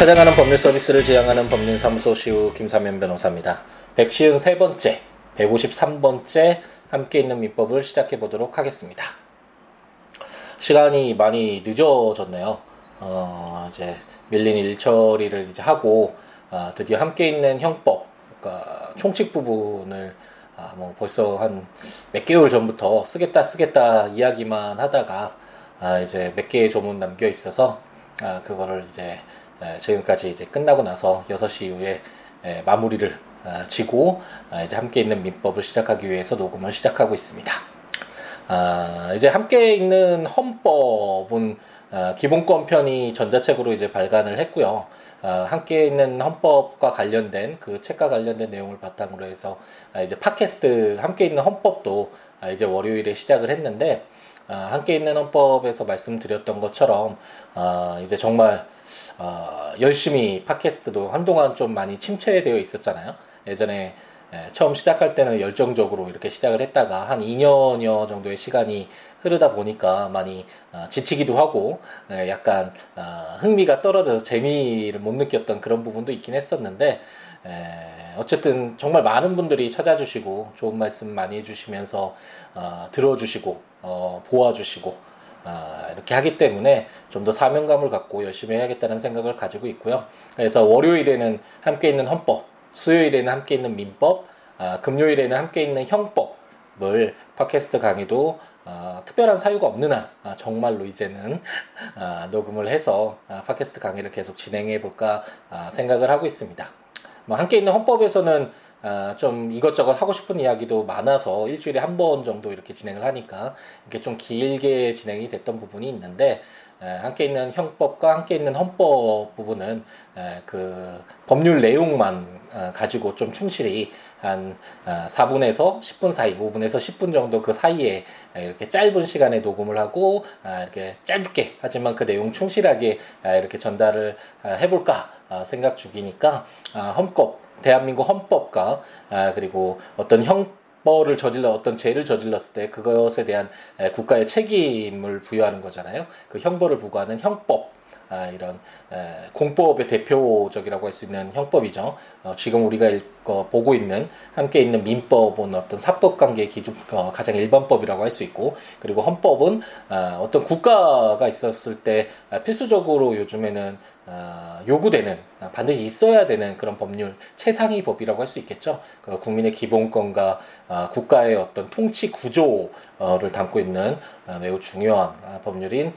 찾아가는 법률 서비스를 지향하는 법률사무소 시우 김사면 변호사입니다. 153번째, 153번째 함께 있는 민법을 시작해 보도록 하겠습니다. 시간이 많이 늦어졌네요. 어, 이제 밀린 일처리를 이제 하고 어, 드디어 함께 있는 형법, 그러니까 총칙 부분을 아, 뭐 벌써 한 몇 개월 전부터 쓰겠다 쓰겠다 이야기만 하다가 아, 이제 몇 개의 조문 남겨 있어서 아, 그거를 이제 에, 지금까지 이제 끝나고 나서 6시 이후에 에, 마무리를 아, 지고 아, 이제 함께 있는 민법을 시작하기 위해서 녹음을 시작하고 있습니다. 아, 이제 함께 있는 헌법은 아, 기본권 편이 전자책으로 이제 발간을 했고요. 아, 함께 있는 헌법과 관련된 그 책과 관련된 내용을 바탕으로 해서 아, 이제 팟캐스트 함께 있는 헌법도 아, 이제 월요일에 시작을 했는데 아, 함께 있는 헌법에서 말씀드렸던 것처럼 아, 이제 정말 아, 열심히 팟캐스트도 한동안 좀 많이 침체되어 있었잖아요. 예전에 예, 처음 시작할 때는 열정적으로 이렇게 시작을 했다가 한 2년여 정도의 시간이 흐르다 보니까 많이 어, 지치기도 하고 예, 약간 어, 흥미가 떨어져서 재미를 못 느꼈던 그런 부분도 있긴 했었는데 에, 어쨌든 정말 많은 분들이 찾아주시고 좋은 말씀 많이 해주시면서 어, 들어주시고 어, 보아주시고 아, 이렇게 하기 때문에 좀 더 사명감을 갖고 열심히 해야겠다는 생각을 가지고 있고요. 그래서 월요일에는 함께 있는 헌법, 수요일에는 함께 있는 민법, 아, 금요일에는 함께 있는 형법을 팟캐스트 강의도 아, 특별한 사유가 없는 한 아, 정말로 이제는 아, 녹음을 해서 아, 팟캐스트 강의를 계속 진행해 볼까 아, 생각을 하고 있습니다. 뭐 함께 있는 헌법에서는 아, 좀 이것저것 하고 싶은 이야기도 많아서 일주일에 한 번 정도 이렇게 진행을 하니까 이렇게 좀 길게 진행이 됐던 부분이 있는데 에, 함께 있는 형법과 함께 있는 헌법 부분은 에, 그 법률 내용만 어, 가지고 좀 충실히 한 어, 4분에서 10분 사이, 5분에서 10분 정도 그 사이에 에, 이렇게 짧은 시간에 녹음을 하고 아, 이렇게 짧게 하지만 그 내용 충실하게 아, 이렇게 전달을 아, 해볼까 아, 생각 중이니까 아, 헌법 대한민국 헌법과 아, 그리고 어떤 형 벌을 저질러 어떤 죄를 저질렀을 때 그것에 대한 에, 국가의 책임을 부여하는 거잖아요. 그 형벌을 부과하는 형법. 아, 이런 에, 공법의 대표적이라고 할 수 있는 형법이죠. 어, 지금 우리가 읽어 보고 있는 함께 있는 민법은 어떤 사법 관계 기준 어, 가장 일반법이라고 할 수 있고 그리고 헌법은 아, 어떤 국가가 있었을 때 아, 필수적으로 요즘에는 아, 요구되는 아, 반드시 있어야 되는 그런 법률 최상위 법이라고 할 수 있겠죠. 그 국민의 기본권과 아, 국가의 어떤 통치 구조를 담고 있는 아, 매우 중요한 아, 법률인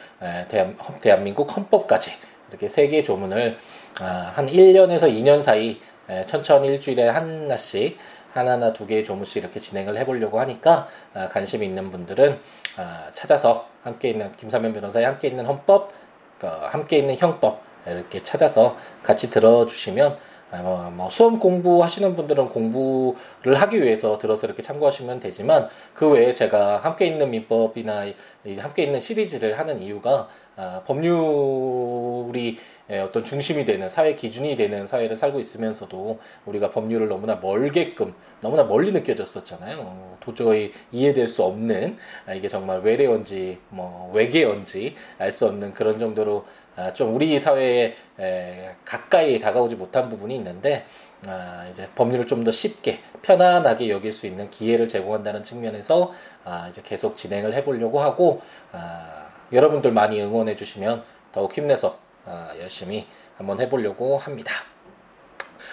대한민국 헌법까지 이렇게 세 개의 조문을 아, 한 1년에서 2년 사이 에, 천천히 일주일에 하나씩 하나나 두 개의 조문씩 이렇게 진행을 해보려고 하니까 아, 관심 있는 분들은 아, 찾아서 함께 있는 김사면 변호사의 함께 있는 헌법, 그 함께 있는 형법 이렇게 찾아서 같이 들어주시면 아, 뭐, 뭐 수험 공부하시는 분들은 공부를 하기 위해서 들어서 이렇게 참고하시면 되지만 그 외에 제가 함께 있는 민법이나 이 함께 있는 시리즈를 하는 이유가 아, 법률이 예, 어떤 중심이 되는 사회 기준이 되는 사회를 살고 있으면서도 우리가 법률을 너무나 멀게끔 너무나 멀리 느껴졌었잖아요. 어, 도저히 이해될 수 없는 아, 이게 정말 외래어인지 뭐 외계어인지 알 수 없는 그런 정도로 아, 좀 우리 사회에 에, 가까이 다가오지 못한 부분이 있는데 아, 이제 법률을 좀 더 쉽게 편안하게 여길 수 있는 기회를 제공한다는 측면에서 아, 이제 계속 진행을 해보려고 하고 아, 여러분들 많이 응원해 주시면 더욱 힘내서 아, 열심히 한번 해보려고 합니다.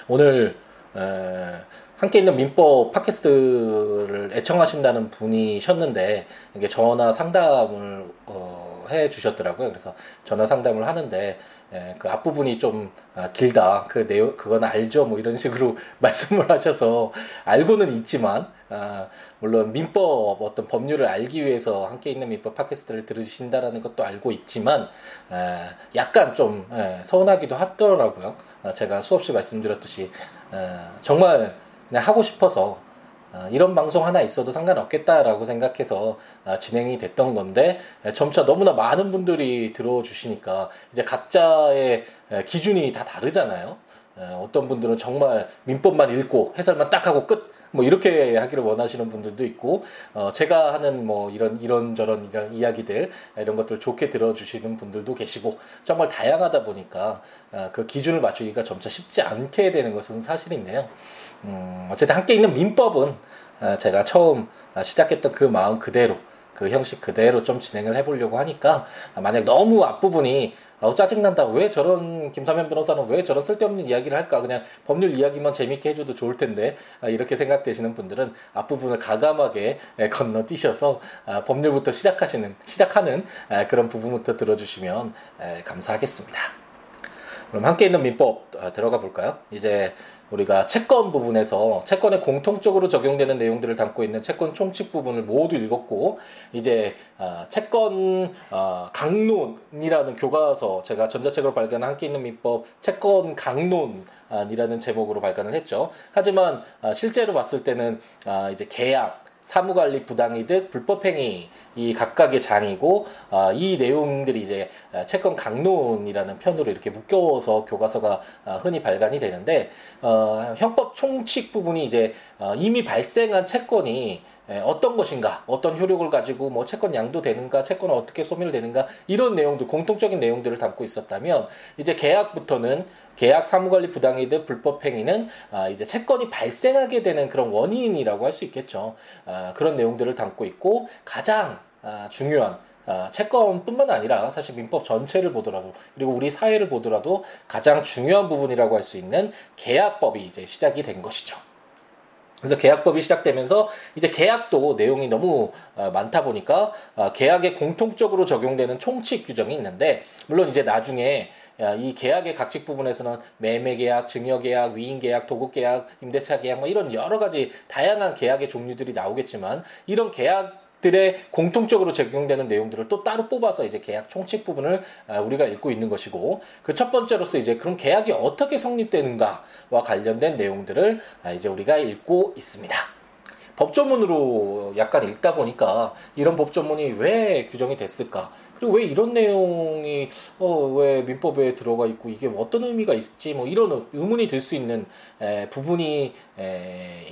오늘 에, 함께 있는 민법 팟캐스트를 애청하신다는 분이셨는데 이게 전화 상담을 어, 해 주셨더라고요. 그래서 전화 상담을 하는데 에, 그 앞부분이 좀 아, 길다. 그 내용 그건 알죠. 뭐 이런 식으로 말씀을 하셔서 알고는 있지만 아, 물론 민법 어떤 법률을 알기 위해서 함께 있는 민법 팟캐스트를 들으신다라는 것도 알고 있지만 에, 약간 좀 에, 서운하기도 하더라고요. 아, 제가 수없이 말씀드렸듯이 에, 정말 하고 싶어서 아, 이런 방송 하나 있어도 상관없겠다라고 생각해서 아, 진행이 됐던 건데 에, 점차 너무나 많은 분들이 들어주시니까 이제 각자의 에, 기준이 다 다르잖아요. 에, 어떤 분들은 정말 민법만 읽고 해설만 딱 하고 끝. 뭐 이렇게 하기를 원하시는 분들도 있고 어 제가 하는 뭐 이런 이런 저런 이런 이야기들 이런 것들 좋게 들어주시는 분들도 계시고 정말 다양하다 보니까 어 그 기준을 맞추기가 점차 쉽지 않게 되는 것은 사실인데요. 음 어쨌든 함께 있는 민법은 어 제가 처음 시작했던 그 마음 그대로 그 형식 그대로 좀 진행을 해보려고 하니까 만약 너무 앞부분이 어, 짜증난다. 왜 저런 김사면 변호사는 왜 저런 쓸데없는 이야기를 할까? 그냥 법률 이야기만 재밌게 해줘도 좋을 텐데 아, 이렇게 생각되시는 분들은 앞부분을 가감하게 건너뛰셔서 아, 법률부터 시작하시는 시작하는 아, 그런 부분부터 들어주시면 감사하겠습니다. 그럼 함께 있는 민법 들어가 볼까요? 이제 우리가 채권 부분에서 채권에 공통적으로 적용되는 내용들을 담고 있는 채권 총칙 부분을 모두 읽었고 이제 어, 채권 어, 강론이라는 교과서 제가 전자책으로 발견한 함께 있는 민법 채권 강론 이라는 제목으로 발간을 했죠. 하지만 어, 실제로 봤을 때는 어, 이제 계약 사무관리 부당이득, 불법행위 이 각각의 장이고 어, 이 내용들이 이제 채권 강론이라는 편으로 이렇게 묶여서 교과서가 어, 흔히 발간이 되는데 어, 형법 총칙 부분이 이제 어, 이미 발생한 채권이 어떤 것인가, 어떤 효력을 가지고 뭐 채권 양도 되는가, 채권은 어떻게 소멸되는가 이런 내용들 공통적인 내용들을 담고 있었다면 이제 계약부터는 계약 사무관리 부당이득 불법 행위는 아, 이제 채권이 발생하게 되는 그런 원인이라고 할 수 있겠죠. 아, 그런 내용들을 담고 있고 가장 아, 중요한 아, 채권뿐만 아니라 사실 민법 전체를 보더라도 그리고 우리 사회를 보더라도 가장 중요한 부분이라고 할 수 있는 계약법이 이제 시작이 된 것이죠. 그래서 계약법이 시작되면서 이제 계약도 내용이 너무 어, 많다 보니까 어, 계약에 공통적으로 적용되는 총칙 규정이 있는데 물론 이제 나중에 이 계약의 각직 부분에서는 매매 계약, 증여 계약, 위임 계약, 도급 계약, 임대차 계약 뭐 이런 여러 가지 다양한 계약의 종류들이 나오겠지만 이런 계약 들의 공통적으로 적용되는 내용들을 또 따로 뽑아서 이제 계약 총칙 부분을 아, 우리가 읽고 있는 것이고 그 첫 번째로서 이제 그럼 계약이 어떻게 성립되는가와 관련된 내용들을 아, 이제 우리가 읽고 있습니다. 법조문으로 약간 읽다 보니까 이런 법조문이 왜 규정이 됐을까? 그리고 왜 이런 내용이 어 왜 민법에 들어가 있고 이게 뭐 어떤 의미가 있을지? 뭐 이런 의문이 들 수 있는 에, 부분이 에,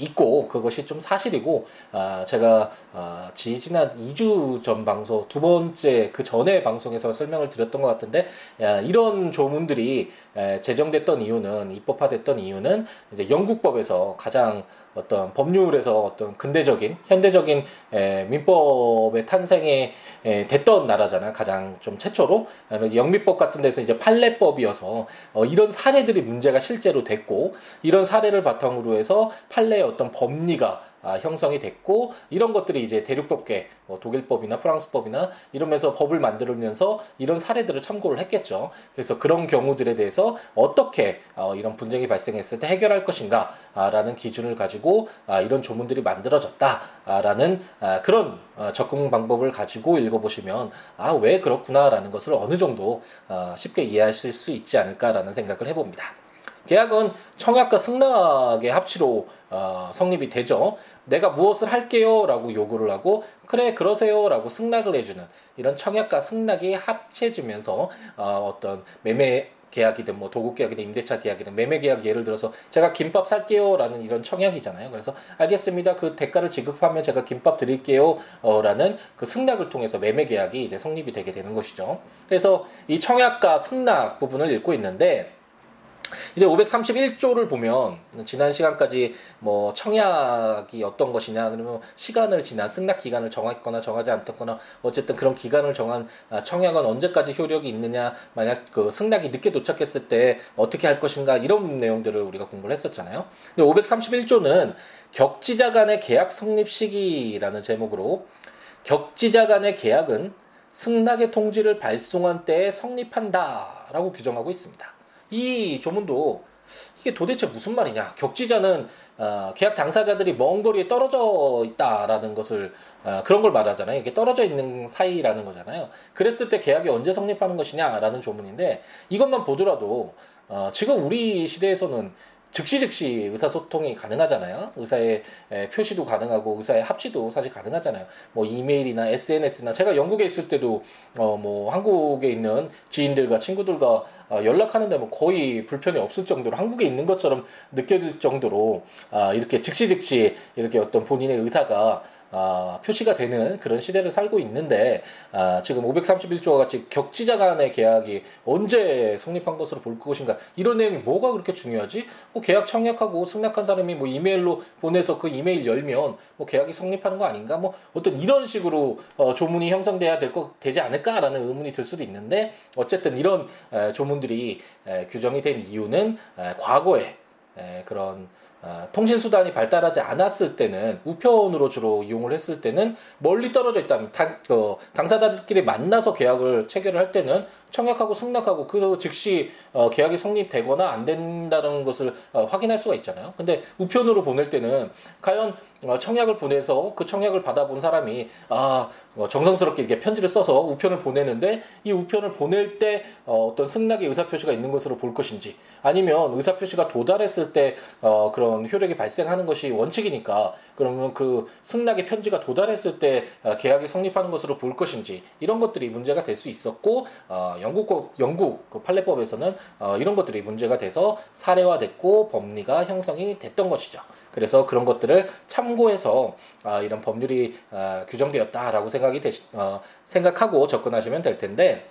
있고 그것이 좀 사실이고 아, 제가 아, 지지난 2주 전 방송 두 번째 그 전에 방송에서 설명을 드렸던 것 같은데 야, 이런 조문들이 에, 제정됐던 이유는 입법화됐던 이유는 이제 영국법에서 가장 어떤 법률에서 어떤 근대적인 현대적인 에, 민법의 탄생에 에, 됐던 나라잖아요. 가장 좀 최초로 영미법 같은 데서 이제 판례법이어서 어, 이런 사례들이 문제가 실제로 됐고 이런 사례를 바탕으로 해서 판례의 어떤 법리가 아, 형성이 됐고 이런 것들이 이제 대륙법계 뭐 독일법이나 프랑스법이나 이러면서 법을 만들면서 이런 사례들을 참고를 했겠죠. 그래서 그런 경우들에 대해서 어떻게 어, 이런 분쟁이 발생했을 때 해결할 것인가라는 기준을 가지고 아, 이런 조문들이 만들어졌다라는 아, 그런 어, 접근 방법을 가지고 읽어보시면 아 왜 그렇구나라는 것을 어느 정도 어, 쉽게 이해하실 수 있지 않을까라는 생각을 해봅니다. 계약은 청약과 승낙의 합치로 어, 성립이 되죠. 내가 무엇을 할게요라고 요구를 하고 그래 그러세요라고 승낙을 해주는 이런 청약과 승낙이 합쳐지면서 어, 어떤 매매 계약이든 뭐 도급 계약이든 임대차 계약이든 매매 계약 예를 들어서 제가 김밥 살게요라는 이런 청약이잖아요. 그래서 알겠습니다. 그 대가를 지급하면 제가 김밥 드릴게요라는 그 승낙을 통해서 매매 계약이 이제 성립이 되게 되는 것이죠. 그래서 이 청약과 승낙 부분을 읽고 있는데 이제 531조를 보면 지난 시간까지 뭐 청약이 어떤 것이냐 그러면 시간을 지난 승낙 기간을 정했거나 정하지 않았거나 어쨌든 그런 기간을 정한 아, 청약은 언제까지 효력이 있느냐 만약 그 승낙이 늦게 도착했을 때 어떻게 할 것인가 이런 내용들을 우리가 공부를 했었잖아요. 근데 531조는 격지자 간의 계약 성립 시기라는 제목으로 격지자 간의 계약은 승낙의 통지를 발송한 때에 성립한다라고 규정하고 있습니다. 이 조문도 이게 도대체 무슨 말이냐? 격지자는 어, 계약 당사자들이 먼 거리에 떨어져 있다라는 것을 어, 그런 걸 말하잖아요. 이게 떨어져 있는 사이라는 거잖아요. 그랬을 때 계약이 언제 성립하는 것이냐라는 조문인데 이것만 보더라도 어, 지금 우리 시대에서는 즉시 즉시 의사소통이 가능하잖아요. 의사의 표시도 가능하고 의사의 합치도 사실 가능하잖아요. 뭐 이메일이나 SNS나 제가 영국에 있을 때도 어 뭐 한국에 있는 지인들과 친구들과 어, 연락하는데 뭐 거의 불편이 없을 정도로 한국에 있는 것처럼 느껴질 정도로 아 이렇게 즉시 즉시 이렇게 어떤 본인의 의사가 아, 표시가 되는 그런 시대를 살고 있는데 아, 지금 531조와 같이 격지자 간의 계약이 언제 성립한 것으로 볼 것인가 이런 내용이 뭐가 그렇게 중요하지? 뭐 계약 청약하고 승낙한 사람이 뭐 이메일로 보내서 그 이메일 열면 뭐 계약이 성립하는 거 아닌가? 뭐 어떤 이런 식으로 어, 조문이 형성돼야 될 거 되지 않을까라는 의문이 들 수도 있는데 어쨌든 이런 에, 조문들이 에, 규정이 된 이유는 에, 과거에 에, 그런 아, 통신 수단이 발달하지 않았을 때는 우편으로 주로 이용을 했을 때는 멀리 떨어져 있다면 당, 그, 당사자들끼리 만나서 계약을 체결을 할 때는 청약하고 승낙하고 그 즉시 어, 계약이 성립되거나 안 된다는 것을 어, 확인할 수가 있잖아요. 근데 우편으로 보낼 때는 과연 어, 청약을 보내서 그 청약을 받아본 사람이 아 어, 정성스럽게 이렇게 편지를 써서 우편을 보내는데 이 우편을 보낼 때 어, 어떤 승낙의 의사표시가 있는 것으로 볼 것인지 아니면 의사표시가 도달했을 때 어, 그런 효력이 발생하는 것이 원칙이니까 그러면 그 승낙의 편지가 도달했을 때 어, 계약이 성립하는 것으로 볼 것인지 이런 것들이 문제가 될 수 있었고 어, 영국 영국 그 판례법에서는 어, 이런 것들이 문제가 돼서 사례화됐고 법리가 형성이 됐던 것이죠. 그래서 그런 것들을 참고해서 아, 이런 법률이 아, 규정되었다라고 생각이 어, 생각하고 접근하시면 될 텐데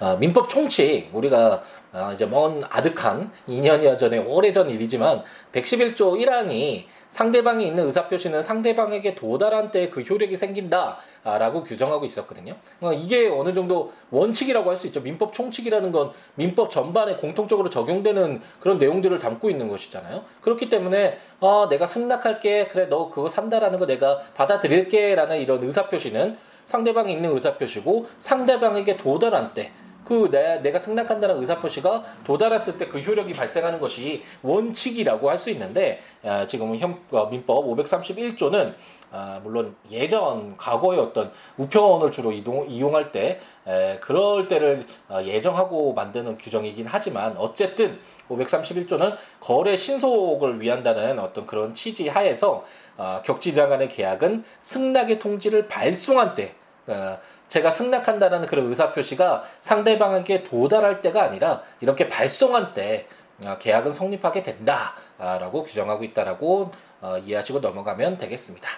어, 민법 총칙 우리가 어, 이제 먼 아득한 2년여 전에 오래전 일이지만 111조 1항이 상대방이 있는 의사표시는 상대방에게 도달한 때 그 효력이 생긴다라고 규정하고 있었거든요. 어, 이게 어느 정도 원칙이라고 할 수 있죠. 민법 총칙이라는 건 민법 전반에 공통적으로 적용되는 그런 내용들을 담고 있는 것이잖아요. 그렇기 때문에 아, 내가 승낙할게. 그래, 너 그거 산다라는 거 내가 받아들일게 라는 이런 의사표시는 상대방이 있는 의사표시고 상대방에게 도달한 때 그 내가 승낙한다는 의사표시가 도달했을 때 그 효력이 발생하는 것이 원칙이라고 할 수 있는데 아, 지금은 현, 어, 민법 531조는 아, 물론 예전 과거의 어떤 우편을 주로 이동, 이용할 때 에, 그럴 때를 어, 예정하고 만드는 규정이긴 하지만 어쨌든 531조는 거래 신속을 위한다는 어떤 그런 취지 하에서 어, 격지자 간의 계약은 승낙의 통지를 발송한 때 어, 제가 승낙한다는 그런 의사표시가 상대방에게 도달할 때가 아니라 이렇게 발송한 때 어, 계약은 성립하게 된다라고 규정하고 있다라고 어, 이해하시고 넘어가면 되겠습니다.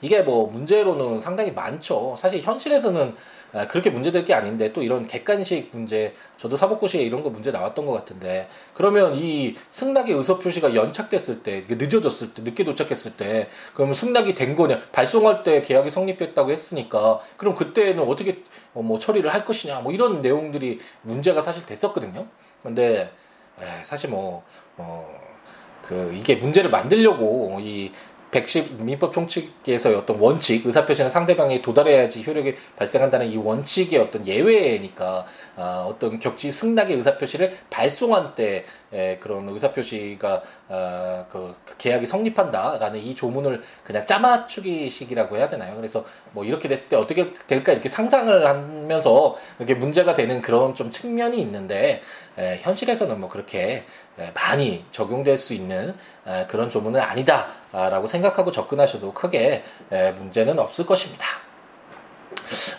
이게 뭐 문제로는 상당히 많죠. 사실 현실에서는 아, 그렇게 문제될 게 아닌데 또 이런 객관식 문제 저도 사법고시에 이런 거 문제 나왔던 것 같은데 그러면 이 승낙의 의사 표시가 연착됐을 때 늦어졌을 때 늦게 도착했을 때 그러면 승낙이 된 거냐 발송할 때 계약이 성립했다고 했으니까 그럼 그때는 어떻게 어, 뭐 처리를 할 것이냐 뭐 이런 내용들이 문제가 사실 됐었거든요. 근데 사실 뭐 어, 그 이게 문제를 만들려고 이 백십 민법 총칙에서의 어떤 원칙, 의사표시는 상대방이 도달해야지 효력이 발생한다는 이 원칙의 어떤 예외니까 아, 어떤 격지 승낙의 의사표시를 발송한 때 에, 그런 의사표시가 아, 그, 그 계약이 성립한다라는 이 조문을 그냥 짜맞추기식이라고 해야 되나요? 그래서 뭐 이렇게 됐을 때 어떻게 될까 이렇게 상상을 하면서 이렇게 문제가 되는 그런 좀 측면이 있는데 에, 현실에서는 뭐 그렇게 에, 많이 적용될 수 있는 에, 그런 조문은 아니다라고 생각하고 접근하셔도 크게 에, 문제는 없을 것입니다.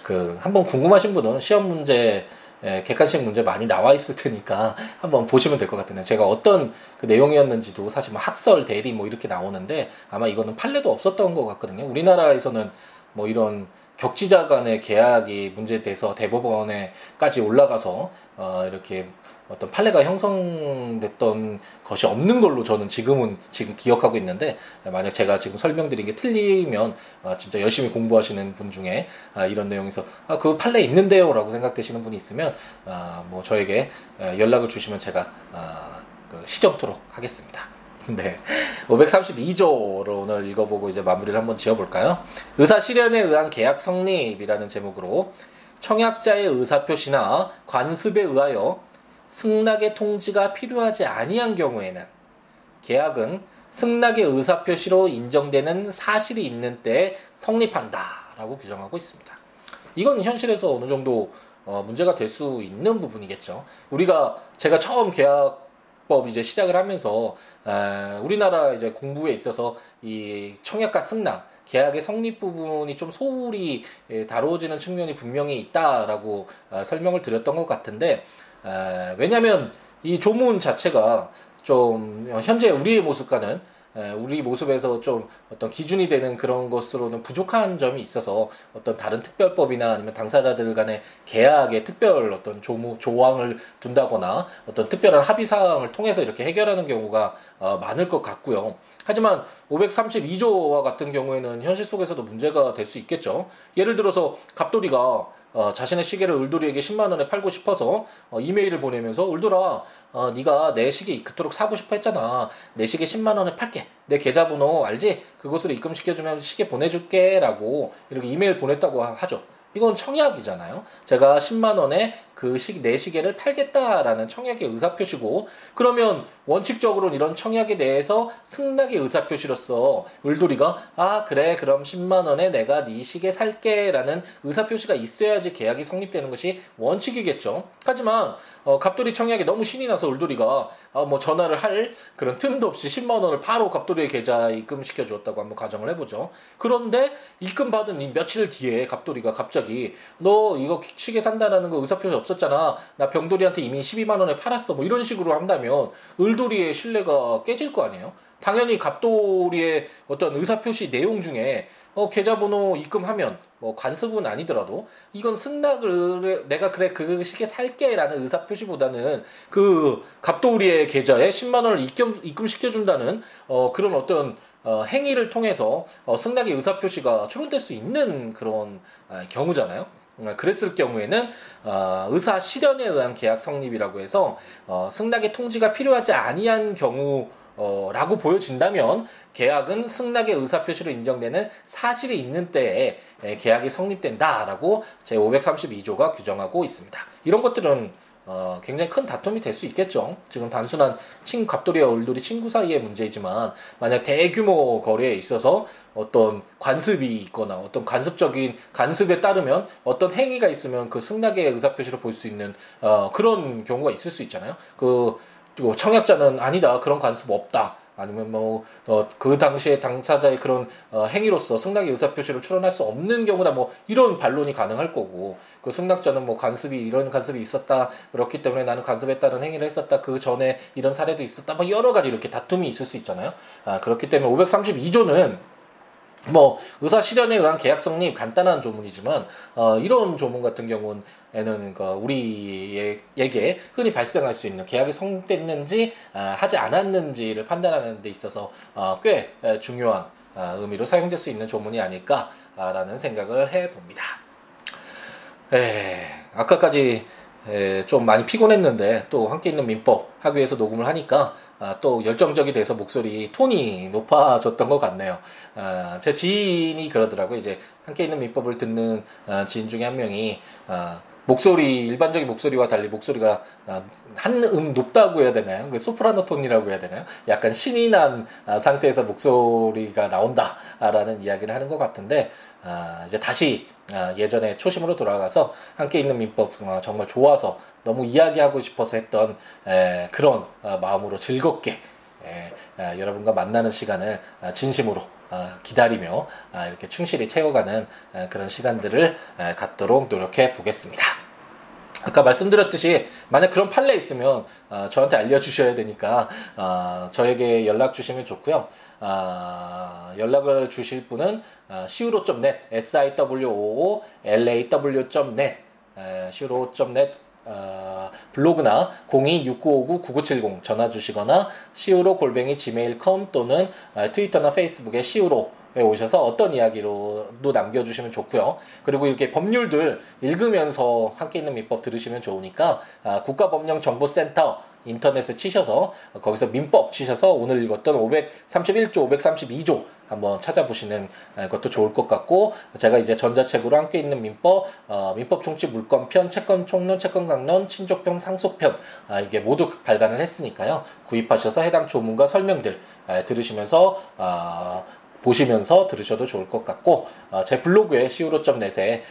그 한번 궁금하신 분은 시험 문제 예, 객관식 문제 많이 나와 있을 테니까 한번 보시면 될 것 같은데 제가 어떤 그 내용이었는지도 사실 뭐 학설 대리 뭐 이렇게 나오는데 아마 이거는 판례도 없었던 것 같거든요. 우리나라에서는 뭐 이런 격지자 간의 계약이 문제돼서 대법원에까지 올라가서 어 이렇게 어떤 판례가 형성됐던 것이 없는 걸로 저는 지금은 지금 기억하고 있는데 만약 제가 지금 설명드린 게 틀리면 아, 진짜 열심히 공부하시는 분 중에 아, 이런 내용에서 아, 그 판례 있는데요라고 생각되시는 분이 있으면 아, 뭐 저에게 연락을 주시면 제가 아, 그 시정토록 하겠습니다. 네. 532조로 오늘 읽어보고 이제 마무리를 한번 지어볼까요? 의사 실현에 의한 계약 성립이라는 제목으로 청약자의 의사표시나 관습에 의하여 승낙의 통지가 필요하지 아니한 경우에는 계약은 승낙의 의사표시로 인정되는 사실이 있는 때 성립한다라고 규정하고 있습니다. 이건 현실에서 어느 정도 어, 문제가 될 수 있는 부분이겠죠. 우리가 제가 처음 계약 민 법 이제 시작을 하면서 아, 우리나라 이제 공부에 있어서 이 청약과 승낙 계약의 성립 부분이 좀 소홀히 예, 다루어지는 측면이 분명히 있다라고 아, 설명을 드렸던 것 같은데 아, 왜냐하면 이 조문 자체가 좀 현재 우리의 모습과는 우리 모습에서 좀 어떤 기준이 되는 그런 것으로는 부족한 점이 있어서 어떤 다른 특별법이나 아니면 당사자들 간의 계약에 특별 어떤 조무, 조항을 둔다거나 어떤 특별한 합의 사항을 통해서 이렇게 해결하는 경우가 어, 많을 것 같고요. 하지만 532조와 같은 경우에는 현실 속에서도 문제가 될 수 있겠죠. 예를 들어서 갑돌이가 어, 자신의 시계를 울돌이에게 10만 원에 팔고 싶어서 어, 이메일을 보내면서 울돌아 어, 네가 내 시계 그토록 사고 싶어 했잖아. 내 시계 10만 원에 팔게. 내 계좌번호 알지? 그곳으로 입금시켜주면 시계 보내줄게 라고 이렇게 이메일 보냈다고 하죠 이건 청약이잖아요. 제가 10만 원에 그 시, 내 시계를 팔겠다라는 청약의 의사표시고 그러면 원칙적으로는 이런 청약에 대해서 승낙의 의사표시로서 을돌이가 아 그래 그럼 10만 원에 내가 네 시계 살게라는 의사표시가 있어야지 계약이 성립되는 것이 원칙이겠죠. 하지만 어, 갑돌이 청약에 너무 신이 나서 을돌이가 아, 뭐 전화를 할 그런 틈도 없이 10만 원을 바로 갑돌이의 계좌에 입금시켜 주었다고 한번 가정을 해보죠. 그런데 입금 받은 이 며칠 뒤에 갑돌이가 갑자기 너 이거 시계 산다라는 거 의사표시 없었잖아. 나 병돌이한테 이미 12만 원에 팔았어. 뭐 이런 식으로 한다면 을돌이의 신뢰가 깨질 거 아니에요. 당연히 갑돌이의 어떤 의사표시 내용 중에 어, 계좌번호 입금하면 뭐 관습은 아니더라도 이건 승낙을 내가 그래 그 시계 살게라는 의사 표시보다는 그 갑돌이의 계좌에 10만 원을 입금 입금시켜 준다는 어, 그런 어떤 어, 행위를 통해서 어, 승낙의 의사표시가 출원될 수 있는 그런 어, 경우잖아요. 어, 그랬을 경우에는 어, 의사 실현에 의한 계약 성립이라고 해서 어, 승낙의 통지가 필요하지 아니한 경우 어, 라고 보여진다면 계약은 승낙의 의사표시로 인정되는 사실이 있는 때에 계약이 성립된다라고 제532조가 규정하고 있습니다. 이런 것들은 어, 굉장히 큰 다툼이 될 수 있겠죠. 지금 단순한 친 갑돌이와 을돌이 친구 사이의 문제이지만 만약 대규모 거래에 있어서 어떤 관습이 있거나 어떤 간섭적인 간습에 따르면 어떤 행위가 있으면 그 승낙의 의사표시로 볼 수 있는 어, 그런 경우가 있을 수 있잖아요. 그 청약자는 아니다 그런 관습 없다. 아니면 뭐, 어, 그 당시에 당사자의 그런, 어, 행위로서 승낙의 의사표시를 출원할 수 없는 경우다, 뭐, 이런 반론이 가능할 거고, 그 승낙자는 뭐, 간섭이, 이런 간섭이 있었다, 그렇기 때문에 나는 간섭에 따른 행위를 했었다, 그 전에 이런 사례도 있었다, 뭐, 여러 가지 이렇게 다툼이 있을 수 있잖아요. 아, 그렇기 때문에 532조는 뭐 의사 실현에 의한 계약 성립 간단한 조문이지만 어, 이런 조문 같은 경우는 그 우리에게 흔히 발생할 수 있는 계약이 성립됐는지 아, 하지 않았는지를 판단하는 데 있어서 어, 꽤 중요한 아, 의미로 사용될 수 있는 조문이 아닐까라는 생각을 해봅니다. 에, 아까까지 에, 좀 많이 피곤했는데 또 함께 있는 민법 위해서 녹음을 하니까 아, 또 열정적이 돼서 목소리 톤이 높아졌던 것 같네요. 아, 제 지인이 그러더라고요. 이제 함께 있는 민법을 듣는 아, 지인 중에 한 명이 아, 목소리 일반적인 목소리와 달리 목소리가 아, 한음 높다고 해야 되나요? 그 소프라노 톤이라고 해야 되나요? 약간 신이 난 아, 상태에서 목소리가 나온다라는 이야기를 하는 것 같은데 아, 이제 다시 예전에 초심으로 돌아가서 함께 있는 민법 정말 좋아서 너무 이야기하고 싶어서 했던 그런 마음으로 즐겁게 여러분과 만나는 시간을 진심으로 기다리며 이렇게 충실히 채워가는 그런 시간들을 갖도록 노력해 보겠습니다. 아까 말씀드렸듯이 만약 그런 판례 있으면 어, 저한테 알려주셔야 되니까 어, 저에게 연락 주시면 좋고요. 어, 연락을 주실 분은 어, siwo.net, siwo.law.net, siwo.net 어, 블로그나 026959-9970 전화 주시거나 siwo 골뱅이 gmail.com 또는 어, 트위터나 페이스북에 siwo 에 오셔서 어떤 이야기로도 남겨주시면 좋고요. 그리고 이렇게 법률들 읽으면서 함께 있는 민법 들으시면 좋으니까 아, 국가법령정보센터 인터넷에 치셔서 거기서 민법 치셔서 오늘 읽었던 531조, 532조 한번 찾아보시는 것도 좋을 것 같고 제가 이제 전자책으로 함께 있는 민법, 어, 민법 총칙 물권편, 채권 총론, 채권 강론, 친족편, 상속편 아, 이게 모두 발간을 했으니까요. 구입하셔서 해당 조문과 설명들 에, 들으시면서 아, 보시면서 들으셔도 좋을 것 같고 어, 제 블로그에 siwo.net에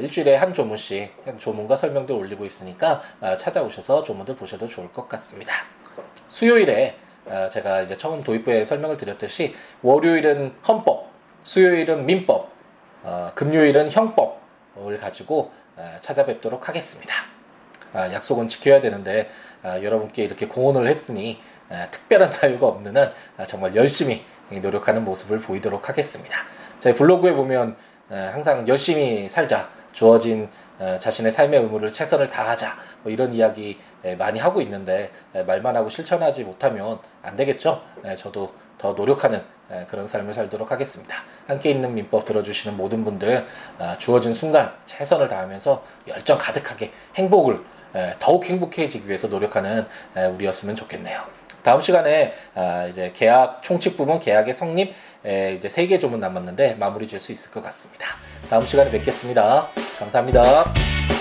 일주일에 한 조문씩 한 조문과 설명도 올리고 있으니까 어, 찾아오셔서 조문들 보셔도 좋을 것 같습니다. 수요일에 어, 제가 이제 처음 도입부에 설명을 드렸듯이 월요일은 헌법, 수요일은 민법, 금요일은 형법을 가지고 찾아뵙도록 하겠습니다. 아, 약속은 지켜야 되는데 여러분께 이렇게 공헌을 했으니 특별한 사유가 없는 한 정말 열심히 노력하는 모습을 보이도록 하겠습니다. 저희 블로그에 보면 항상 열심히 살자. 주어진 자신의 삶의 의무를 최선을 다하자. 뭐 이런 이야기 많이 하고 있는데 말만 하고 실천하지 못하면 안 되겠죠. 저도 더 노력하는 그런 삶을 살도록 하겠습니다. 함께 있는 민법 들어주시는 모든 분들 주어진 순간 최선을 다하면서 열정 가득하게 행복을 더욱 행복해지기 위해서 노력하는 우리였으면 좋겠네요. 다음 시간에 아, 이제 계약 총칙 부분 계약의 성립 이제 세 개 조문 남았는데 마무리 질 수 있을 것 같습니다. 다음 시간에 뵙겠습니다. 감사합니다.